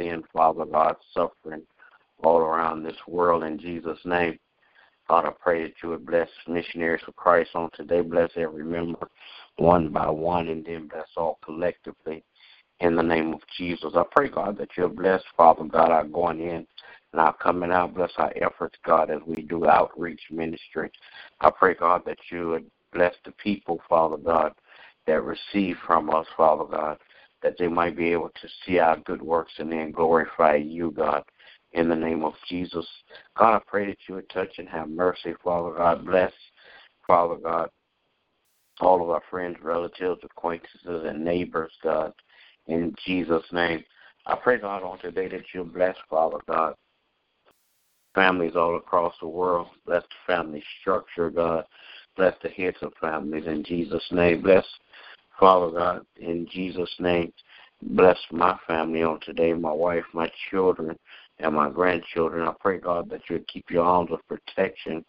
In Father God, suffering all around this world in Jesus' name. God, I pray that you would bless missionaries for Christ on today. Bless every member one by one and then bless all collectively in the name of Jesus. I pray, God, that you'll bless, Father God, our going in and our coming out. Bless our efforts, God, as we do outreach ministry. I pray, God, that you would bless the people, Father God, that receive from us, Father God, that they might be able to see our good works and then glorify you, God. In the name of Jesus. God, I pray that you would touch and have mercy, Father God. Bless, Father God, all of our friends, relatives, acquaintances, and neighbors, God in Jesus' name. I pray, God, on today that you bless, Father God, families all across the world. Bless the family structure, God. Bless the heads of families in Jesus' name. Bless, Father God, in Jesus' name. Bless my family on today, my wife, my children, and my grandchildren. I pray, God, that you keep your arms of protection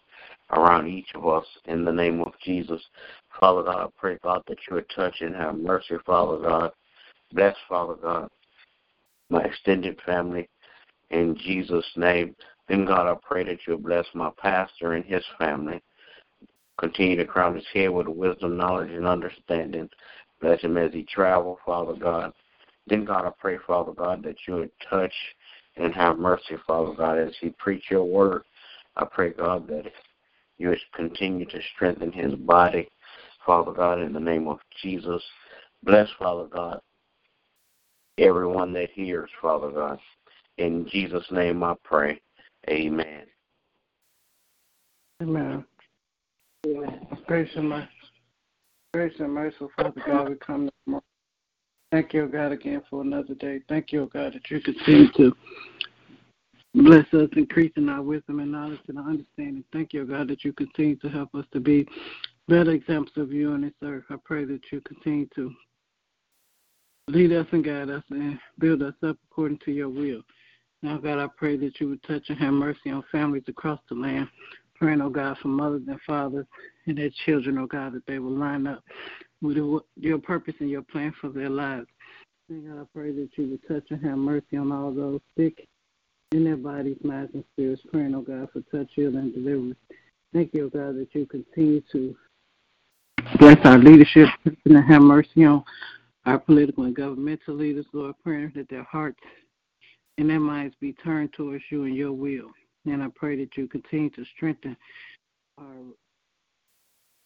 around each of us in the name of Jesus. Father God, I pray, God, that you would touch and have mercy, Father God Bless, Father God, my extended family in Jesus' name. Then, God, I pray that you'll bless my pastor and his family. Continue to crown his head with wisdom, knowledge, and understanding. Bless him as he travels, Father God. Then, God, I pray, Father God, that you would touch and have mercy, Father God, as he preach your word. I pray, God, that you would continue to strengthen his body, Father God, in the name of Jesus. Bless, Father God, everyone that hears, Father God. In Jesus' name I pray. Amen. Amen. Amen. Grace and mercy. Grace and mercy, Father God, we come this morning. Thank you, God, again for another day. Thank you, God, that you continue to bless us, increasing our wisdom and knowledge and understanding. Thank you, God, that you continue to help us to be better examples of you on this earth. I pray that you continue to Lead us and guide us and build us up according to your will. Now, God, I pray that you would touch and have mercy on families across the land. Praying, oh God, for mothers and fathers and their children, oh God, that they will line up with your purpose and your plan for their lives. And God, I pray that you would touch and have mercy on all those sick in their bodies, minds, and spirits. Praying, oh God, for touch, healing, and deliverance. Thank you, oh God, that you continue to bless our leadership and have mercy on our political and governmental leaders, Lord, praying that their hearts and their minds be turned towards you and your will. And I pray that you continue to strengthen our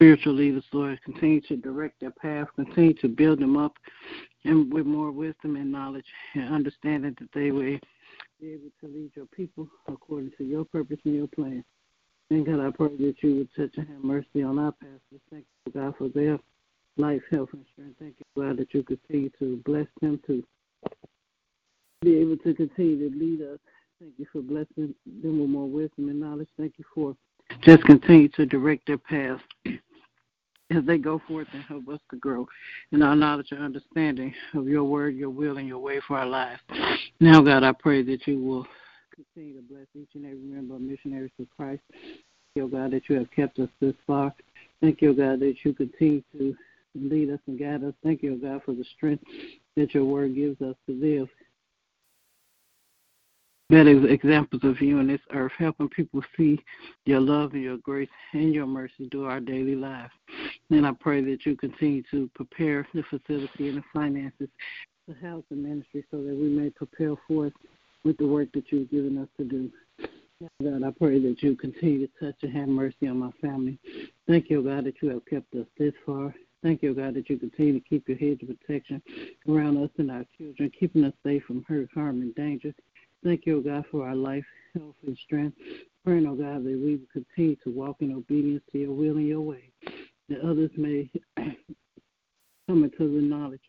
spiritual leaders, Lord. Continue to direct their path, continue to build them up and with more wisdom and knowledge and understanding that they will be able to lead your people according to your purpose and your plan. And God, I pray that you would touch and have mercy on our pastors. Thank you, God, for their life, health, and strength. Thank you, God, that you continue to bless them to be able to continue to lead us. Thank you for blessing them with more wisdom and knowledge. Thank you for just continue to direct their path as they go forth and help us to grow in our knowledge and understanding of your word, your will, and your way for our lives. Now, God, I pray that you will continue to bless each and every member of Missionaries for Christ. Thank you, God, that you have kept us this far. Thank you, God, that you continue to lead us and guide us. Thank you, God, for the strength that your word gives us to live. Better examples of you on this earth, helping people see your love and your grace and your mercy through our daily lives. And I pray that you continue to prepare the facility and the finances to house the ministry so that we may prepare forth with the work that you've given us to do. God, I pray that you continue to touch and have mercy on my family. Thank you, God, that you have kept us this far. Thank you, God, that you continue to keep your hedge of protection around us and our children, keeping us safe from hurt, harm, and danger. Thank you, God, for our life, health, and strength. Praying, oh God, that we will continue to walk in obedience to your will and your way, that others may come into the knowledge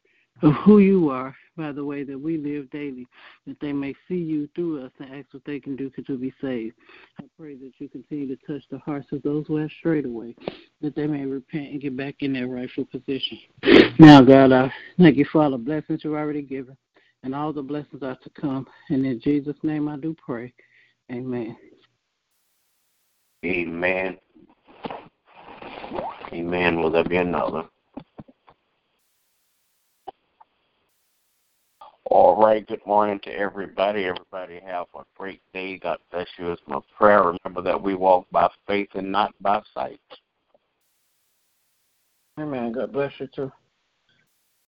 of who you are by the way that we live daily, that they may see you through us and ask what they can do to be saved. I pray that you continue to touch the hearts of those who have strayed away, that they may repent and get back in their rightful position. Now, God, I thank you for all the blessings you've already given, and all the blessings are to come. And in Jesus' name I do pray. Amen. Amen. Amen. Will there be another? All right. Good morning to everybody. Everybody have a great day. God bless you. It's my prayer. Remember that we walk by faith and not by sight. Amen. God bless you too.